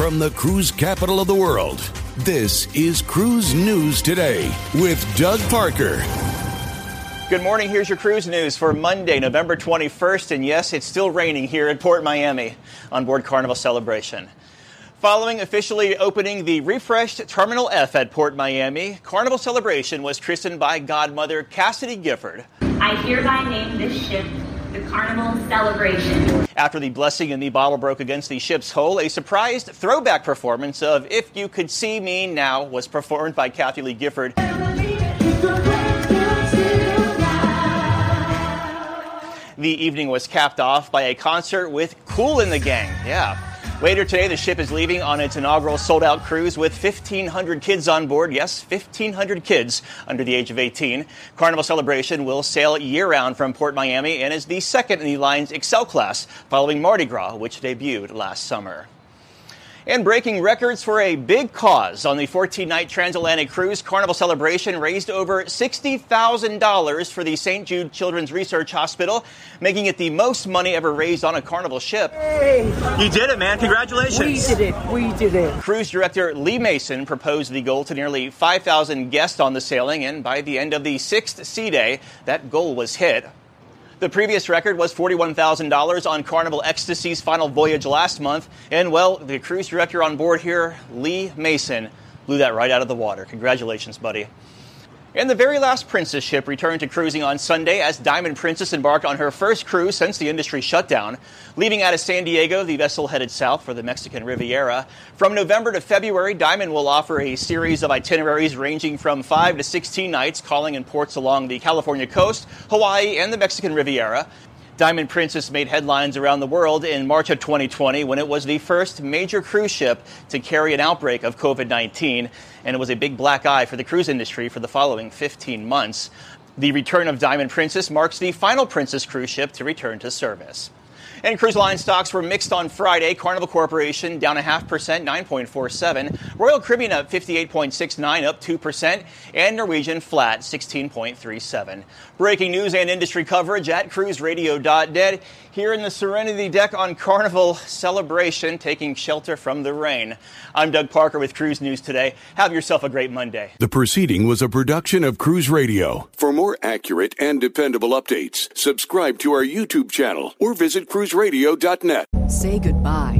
From the cruise capital of the world, this is Cruise News Today with Doug Parker. Good morning. Here's your cruise news for Monday, November 21st. And yes, it's still raining here at Port Miami on board Carnival Celebration. Following officially opening the refreshed Terminal F at Port Miami, Carnival Celebration was christened by Godmother Cassidy Gifford. I hereby name this ship the Carnival Celebration. After the blessing and the bottle broke against the ship's hull, a surprised throwback performance of If You Could See Me Now was performed by Kathie Lee Gifford. The evening was capped off by a concert with Kool & the Gang. Yeah. Later today, the ship is leaving on its inaugural sold out cruise with 1,500 kids on board. Yes, 1,500 kids under the age of 18. Carnival Celebration will sail year round from Port Miami and is the second in the line's Excel class, following Mardi Gras, which debuted last summer and breaking records for a big cause. On the 14 night transatlantic cruise, Carnival Celebration raised over $60,000 for the St. Jude Children's Research Hospital, making it the most money ever raised on a Carnival ship. Hey. You did it, man. Congratulations. We did it. We did it. Cruise director Lee Mason proposed the goal to nearly 5,000 guests on the sailing, and by the end of the sixth sea day, that goal was hit. The previous record was $41,000 on Carnival Ecstasy's final voyage last month. And, well, the cruise director on board here, Lee Mason, blew that right out of the water. Congratulations, buddy. And the very last Princess ship returned to cruising on Sunday as Diamond Princess embarked on her first cruise since the industry shutdown. Leaving out of San Diego, the vessel headed south for the Mexican Riviera. From November to February, Diamond will offer a series of itineraries ranging from 5 to 16 nights, calling in ports along the California coast, Hawaii, and the Mexican Riviera. Diamond Princess made headlines around the world in March of 2020 when it was the first major cruise ship to carry an outbreak of COVID 19, and it was a big black eye for the cruise industry for the following 15 months. The return of Diamond Princess marks the final Princess cruise ship to return to service. And cruise line stocks were mixed on Friday. Carnival Corporation down a half percent, 9.47. Royal Caribbean up 58.69, up 2%. And Norwegian flat, 16.37. Breaking news and industry coverage at cruiseradio.net. Here in the Serenity deck on Carnival Celebration, taking shelter from the rain. I'm Doug Parker with Cruise News Today. Have yourself a great Monday. The proceeding was a production of Cruise Radio. For more accurate and dependable updates, subscribe to our YouTube channel or visit cruiseradio.net. Say goodbye